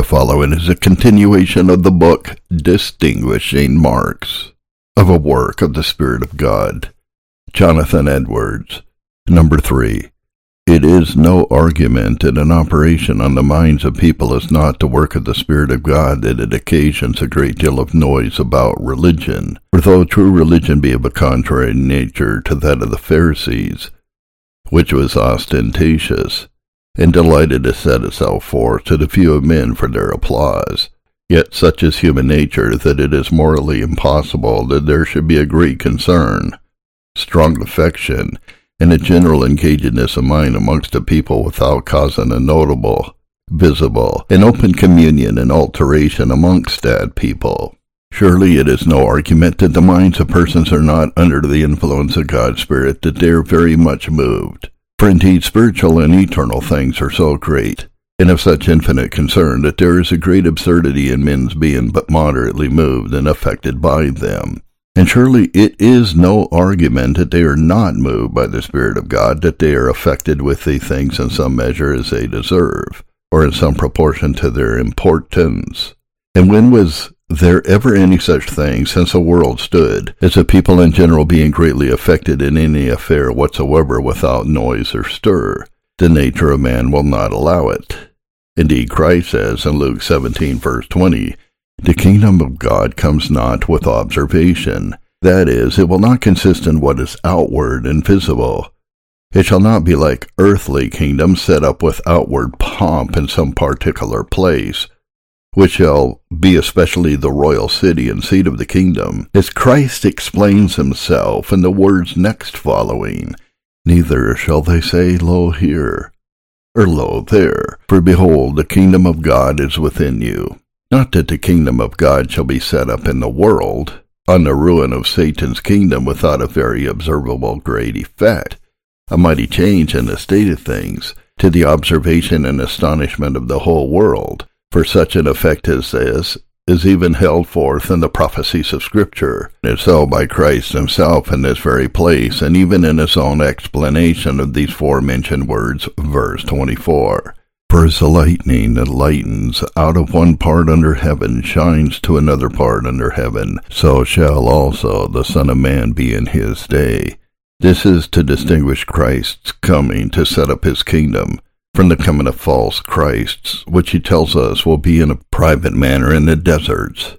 The following is a continuation of the book Distinguishing Marks of a Work of the Spirit of God. Jonathan Edwards. Number three. It is no argument that an operation on the minds of people is not the work of the Spirit of God that it occasions a great deal of noise about religion. For though true religion be of a contrary nature to that of the Pharisees, which was ostentatious, and delighted to set itself forth to the view of men for their applause, yet such is human nature that it is morally impossible that there should be a great concern, strong affection, and a general engagedness of mind amongst the people without causing a notable, visible, and open communion and alteration amongst that people. Surely it is no argument that the minds of persons are not under the influence of God's Spirit, that they are very much moved. For indeed spiritual and eternal things are so great, and of such infinite concern, that there is a great absurdity in men's being but moderately moved and affected by them. And surely it is no argument that they are not moved by the Spirit of God, that they are affected with the things in some measure as they deserve, or in some proportion to their importance. And when was there ever any such thing since the world stood, as a people in general being greatly affected in any affair whatsoever without noise or stir? The nature of man will not allow it. Indeed, Christ says in Luke 17, verse 20, the kingdom of God comes not with observation. That is, it will not consist in what is outward and visible. It shall not be like earthly kingdoms set up with outward pomp in some particular place, which shall be especially the royal city and seat of the kingdom, as Christ explains himself in the words next following, Neither shall they say, Lo here, or Lo there, for behold, the kingdom of God is within you. Not that the kingdom of God shall be set up in the world, on the ruin of Satan's kingdom without a very observable great effect, a mighty change in the state of things, to the observation and astonishment of the whole world. For such an effect as this is even held forth in the prophecies of Scripture, so by Christ himself in this very place, and even in his own explanation of these forementioned words, verse 24. For as the lightning that lightens out of one part under heaven shines to another part under heaven, so shall also the Son of Man be in his day. This is to distinguish Christ's coming to set up his kingdom from the coming of false Christs, which he tells us will be in a private manner in the deserts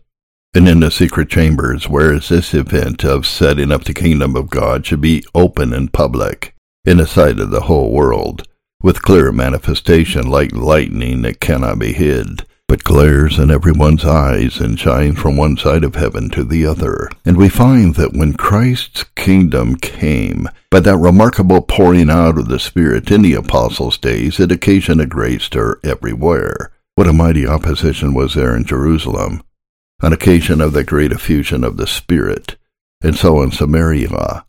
and in the secret chambers, whereas this event of setting up the kingdom of God should be open and public in the sight of the whole world with clear manifestation like lightning that cannot be hid, but glares in everyone's eyes and shines from one side of heaven to the other. And we find that when Christ's kingdom came, by that remarkable pouring out of the Spirit in the apostles' days, it occasioned a great stir everywhere. What a mighty opposition was there in Jerusalem, on occasion of the great effusion of the Spirit, and so in Samaria,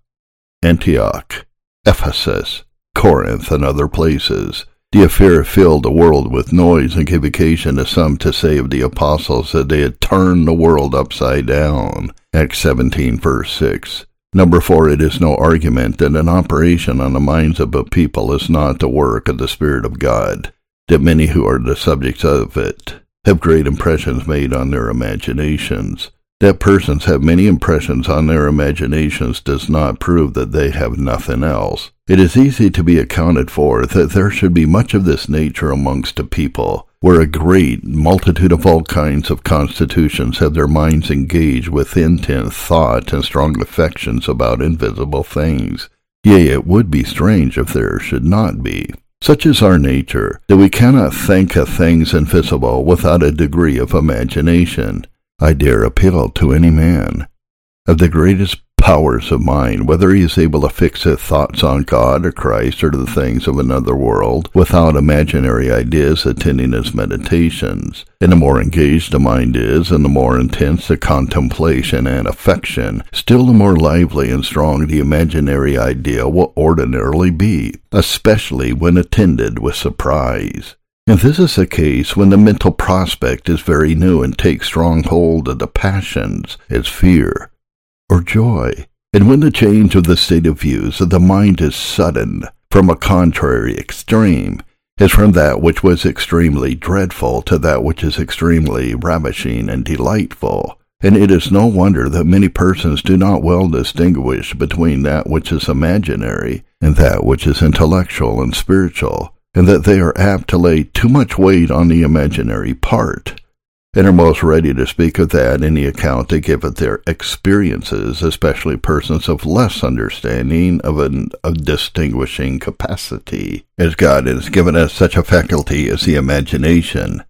Antioch, Ephesus, Corinth, and other places. The affair filled the world with noise and gave occasion to some to say of the apostles that they had turned the world upside down. Acts 17, verse 6. Number four, it is no argument that an operation on the minds of a people is not the work of the Spirit of God, that many who are the subjects of it have great impressions made on their imaginations. That persons have many impressions on their imaginations does not prove that they have nothing else. It is easy to be accounted for that there should be much of this nature amongst a people, where a great multitude of all kinds of constitutions have their minds engaged with intense thought and strong affections about invisible things. Yea, it would be strange if there should not be. Such is our nature, that we cannot think of things invisible without a degree of imagination. I dare appeal to any man of the greatest powers of mind, whether he is able to fix his thoughts on God or Christ or the things of another world, without imaginary ideas attending his meditations. And the more engaged the mind is, and the more intense the contemplation and affection, still the more lively and strong the imaginary idea will ordinarily be, especially when attended with surprise. And this is the case when the mental prospect is very new and takes strong hold of the passions as fear or joy, and when the change of the state of views of the mind is sudden from a contrary extreme, as from that which was extremely dreadful to that which is extremely ravishing and delightful. And it is no wonder that many persons do not well distinguish between that which is imaginary and that which is intellectual and spiritual, and that they are apt to lay too much weight on the imaginary part, and are most ready to speak of that in the account they give of their experiences, especially persons of less understanding of an of distinguishing capacity, as God has given us such a faculty as the imagination,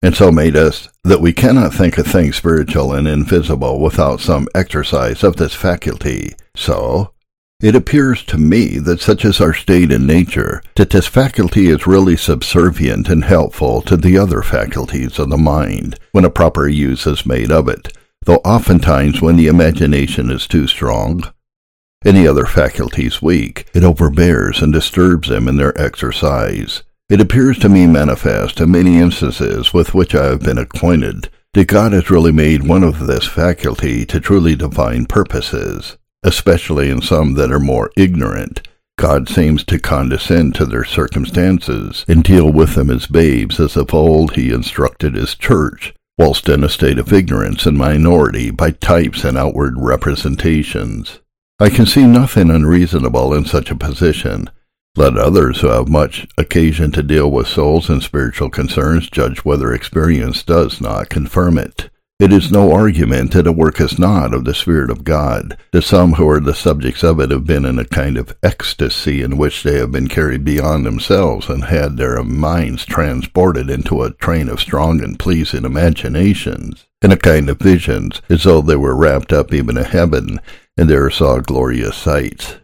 and so made us that we cannot think a thing spiritual and invisible without some exercise of this faculty. So, it appears to me that such is our state in nature, that this faculty is really subservient and helpful to the other faculties of the mind, when a proper use is made of it, though oftentimes when the imagination is too strong, and the other faculties weak, it overbears and disturbs them in their exercise. It appears to me manifest in many instances with which I have been acquainted that God has really made one of this faculty to truly divine purposes, especially in some that are more ignorant. God seems to condescend to their circumstances and deal with them as babes as of old he instructed his church, whilst in a state of ignorance and minority by types and outward representations. I can see nothing unreasonable in such a position, let others who have much occasion to deal with souls and spiritual concerns judge whether experience does not confirm it. It is no argument that a work is not of the Spirit of God, that some who are the subjects of it have been in a kind of ecstasy in which they have been carried beyond themselves and had their minds transported into a train of strong and pleasing imaginations, in a kind of visions, as though they were wrapped up even in heaven, and there saw glorious sights.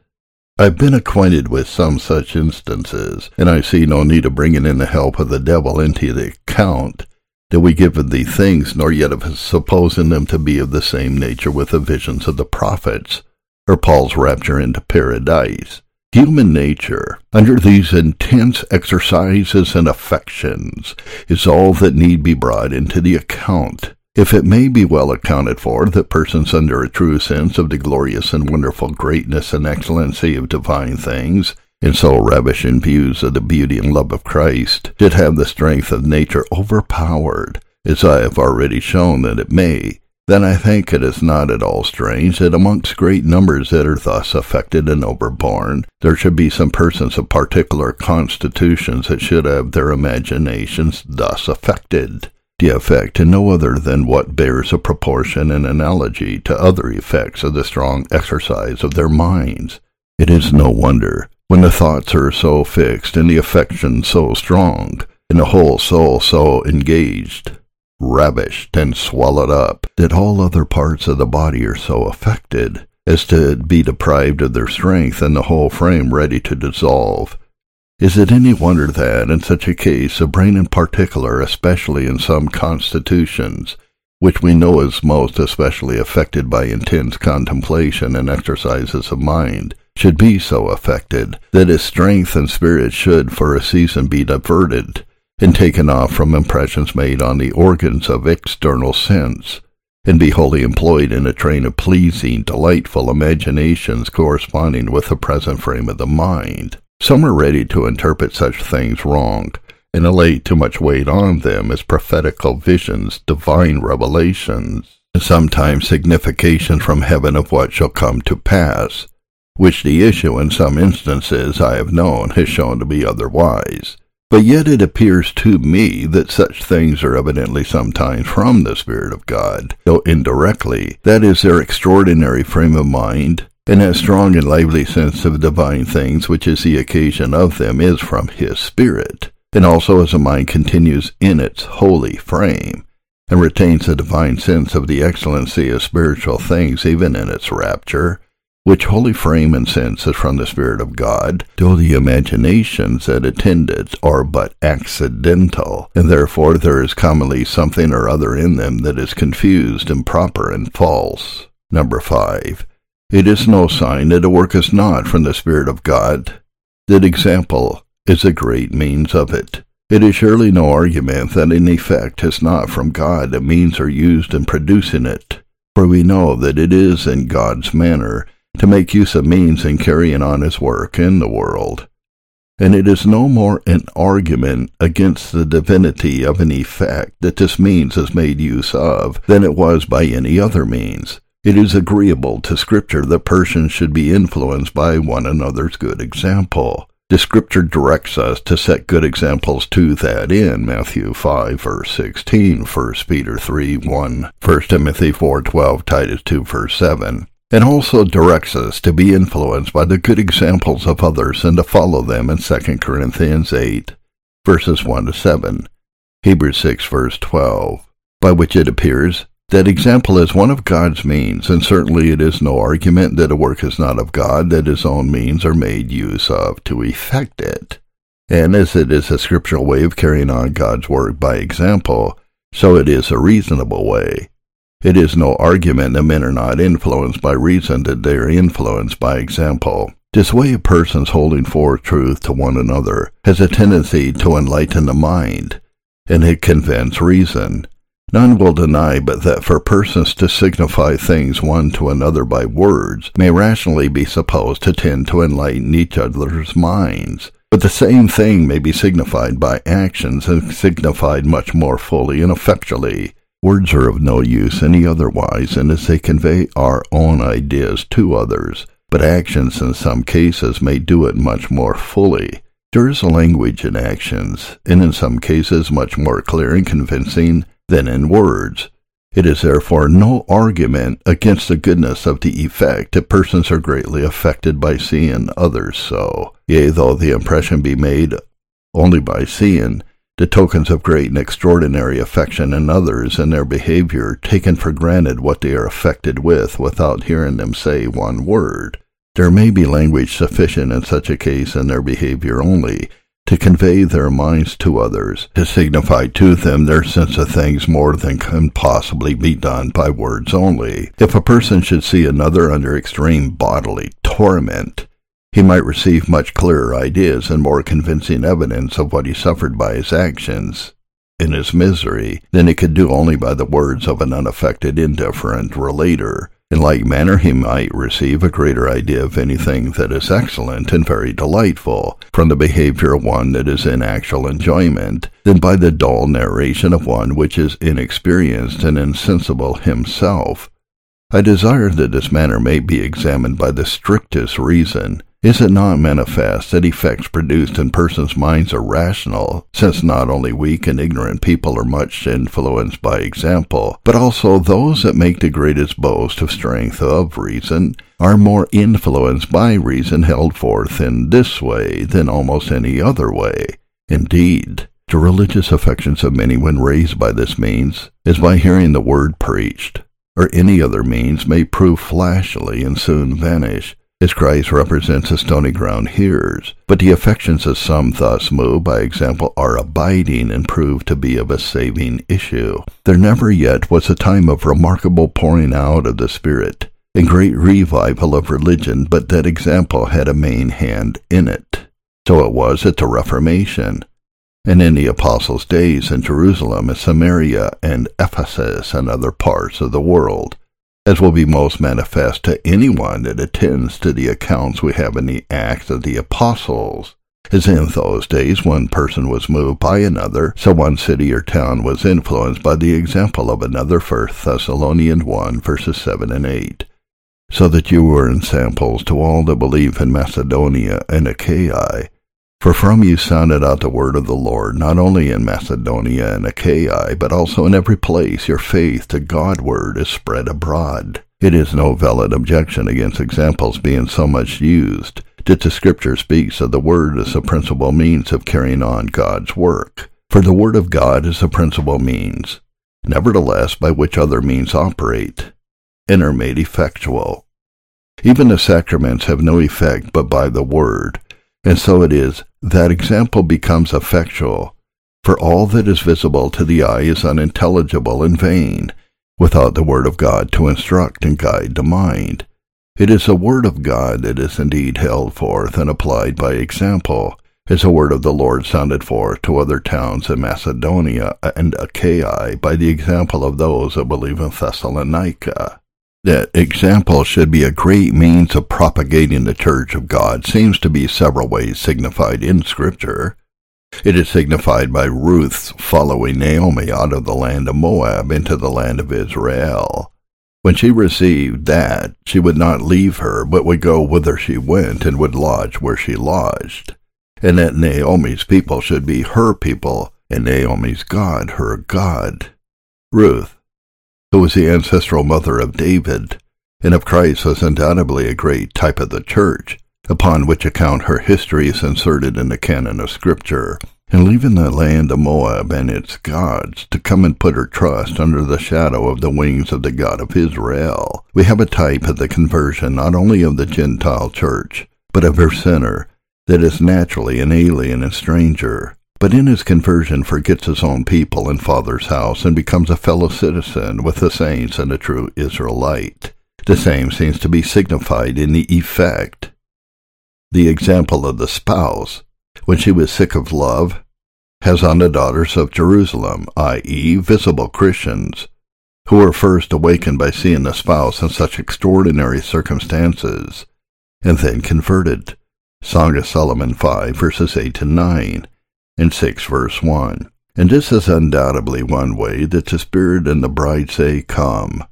I've been acquainted with some such instances, and I see no need of bringing in the help of the devil into the account that we give of these things, nor yet of supposing them to be of the same nature with the visions of the prophets, or Paul's rapture into paradise. Human nature, under these intense exercises and affections, is all that need be brought into the account if it may be well accounted for that persons under a true sense of the glorious and wonderful greatness and excellency of divine things, in so ravishing views of the beauty and love of Christ, did have the strength of nature overpowered, as I have already shown that it may, then I think it is not at all strange that amongst great numbers that are thus affected and overborne, there should be some persons of particular constitutions that should have their imaginations thus affected the effect and no other than what bears a proportion and analogy to other effects of the strong exercise of their minds. It is no wonder, when the thoughts are so fixed and the affection so strong, and the whole soul so engaged, ravished, and swallowed up, that all other parts of the body are so affected as to be deprived of their strength and the whole frame ready to dissolve. Is it any wonder that, in such a case, the brain in particular, especially in some constitutions, which we know is most especially affected by intense contemplation and exercises of mind, should be so affected that its strength and spirit should for a season be diverted and taken off from impressions made on the organs of external sense, and be wholly employed in a train of pleasing, delightful imaginations corresponding with the present frame of the mind. Some are ready to interpret such things wrong, and lay too much weight on them as prophetical visions, divine revelations, and sometimes significations from heaven of what shall come to pass, which the issue in some instances I have known has shown to be otherwise. But yet it appears to me that such things are evidently sometimes from the Spirit of God, though indirectly, that is their extraordinary frame of mind, and that strong and lively sense of divine things which is the occasion of them is from his spirit, and also as a mind continues in its holy frame, and retains a divine sense of the excellency of spiritual things even in its rapture, which holy frame and sense is from the Spirit of God, though the imaginations that attend it are but accidental, and therefore there is commonly something or other in them that is confused, improper, and false. Number five. It is no sign that a work is not from the Spirit of God. That example is a great means of it. It is surely no argument that an effect is not from God and means are used in producing it, for we know that it is in God's manner to make use of means in carrying on his work in the world. and it is no more an argument against the divinity of an effect that this means is made use of than it was by any other means. It is agreeable to Scripture that persons should be influenced by one another's good example. The Scripture directs us to set good examples to that end. Matthew 5, verse 16, 1 Peter 3, 1, 1 Timothy 4, 12, Titus 2, verse 7 and also directs us to be influenced by the good examples of others and to follow them in 2 Corinthians 8, verses 1 to 7, Hebrews 6, verse 12, by which it appears that example is one of God's means, and certainly it is no argument that a work is not of God, that his own means are made use of to effect it. And as it is a scriptural way of carrying on God's work by example, so it is a reasonable way. It is no argument that men are not influenced by reason, that they are influenced by example. This way of persons holding forth truth to one another has a tendency to enlighten the mind, and it convince reason. None will deny but that for persons to signify things one to another by words may rationally be supposed to tend to enlighten each other's minds. But the same thing may be signified by actions and signified much more fully and effectually Words are of no use any otherwise, as they convey our own ideas to others, but actions in some cases may do it much more fully. There is a language in actions, and in some cases much more clear and convincing than in words. It is therefore no argument against the goodness of the effect that persons are greatly affected by seeing others so. Yea, though the impression be made only by seeing, the tokens of great and extraordinary affection in others and their behavior taken for granted what they are affected with without hearing them say one word. There may be language sufficient in such a case in their behavior only to convey their minds to others, to signify to them their sense of things more than can possibly be done by words only. If a person should see another under extreme bodily torment, he might receive much clearer ideas and more convincing evidence of what he suffered by his actions in his misery than he could do only by the words of an unaffected, indifferent relater. In like manner, he might receive a greater idea of anything that is excellent and very delightful from the behavior of one that is in actual enjoyment than by the dull narration of one which is inexperienced and insensible himself. I desire that this matter may be examined by the strictest reason, is it not manifest that effects produced in persons' minds are rational, since not only weak and ignorant people are much influenced by example, but also those that make the greatest boast of strength of reason are more influenced by reason held forth in this way than almost any other way? Indeed, the religious affections of many when raised by this means is by hearing the word preached, or any other means may prove flashily and soon vanish as Christ represents a stony ground hearers, but the affections of some thus moved by example are abiding and prove to be of a saving issue. There never yet was a time of remarkable pouring out of the Spirit and great revival of religion, but that example had a main hand in it. So it was at the Reformation, and in the apostles' days in Jerusalem and Samaria and Ephesus and other parts of the world as will be most manifest to anyone that attends to the accounts we have in the Acts of the Apostles. As in those days, one person was moved by another, so one city or town was influenced by the example of another. First Thessalonians 1, verses 7 and 8. So that you were ensamples to all that believe in Macedonia and Achaia, for from you sounded out the word of the Lord, not only in Macedonia and Achaia, but also in every place your faith to Godward is spread abroad. It is no valid objection against examples being so much used, that the Scripture speaks of the Word as the principal means of carrying on God's work. For the Word of God is the principal means, nevertheless, by which other means operate, and are made effectual. Even the sacraments have no effect but by the Word, and so it is that example becomes effectual, for all that is visible to the eye is unintelligible and vain, without the Word of God to instruct and guide the mind. It is the Word of God that is indeed held forth and applied by example, as the word of the Lord sounded forth to other towns in Macedonia and Achaia by the example of those that believe in Thessalonica. That example should be a great means of propagating the church of God seems to be several ways signified in Scripture. It is signified by Ruth's following Naomi out of the land of Moab into the land of Israel. When she received that, she would not leave her, but would go whither she went, and would lodge where she lodged. And that Naomi's people should be her people, and Naomi's God her God. Ruth, who was the ancestral mother of David, and of Christ was undoubtedly a great type of the church, upon which account her history is inserted in the canon of Scripture, and leaving the land of Moab and its gods to come and put her trust under the shadow of the wings of the God of Israel. We have a type of the conversion not only of the Gentile church, but of her sinner, that is naturally an alien and stranger, but in his conversion forgets his own people and father's house and becomes a fellow citizen with the saints and a true Israelite. The same seems to be signified in the effect. The example of the spouse when she was sick of love, has on the daughters of Jerusalem, i.e., visible Christians, who were first awakened by seeing the spouse in such extraordinary circumstances, and then converted. Song of Solomon 5, verses 8 to 9, and 6, verse 1. And this is undoubtedly one way that the Spirit and the bride say, Come.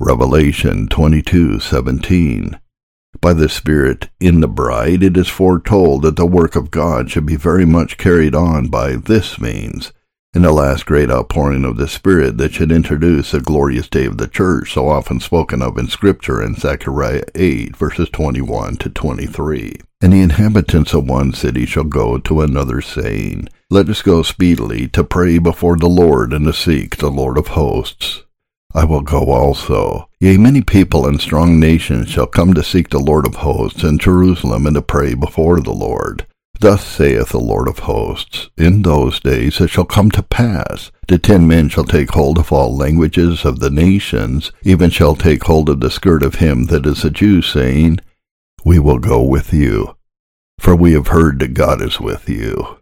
Revelation 22:17. By the Spirit in the bride, it is foretold that the work of God should be very much carried on by this means, in the last great outpouring of the Spirit that should introduce the glorious day of the church so often spoken of in Scripture in Zechariah 8, verses 21 to 23. And the inhabitants of one city shall go to another, saying, Let us go speedily to pray before the Lord and to seek the Lord of hosts. I will go also. Yea, many people and strong nations shall come to seek the Lord of hosts in Jerusalem and to pray before the Lord. Thus saith the Lord of hosts, In those days it shall come to pass, that ten men shall take hold of all languages of the nations, even shall take hold of the skirt of him that is a Jew, saying, We will go with you, for we have heard that God is with you.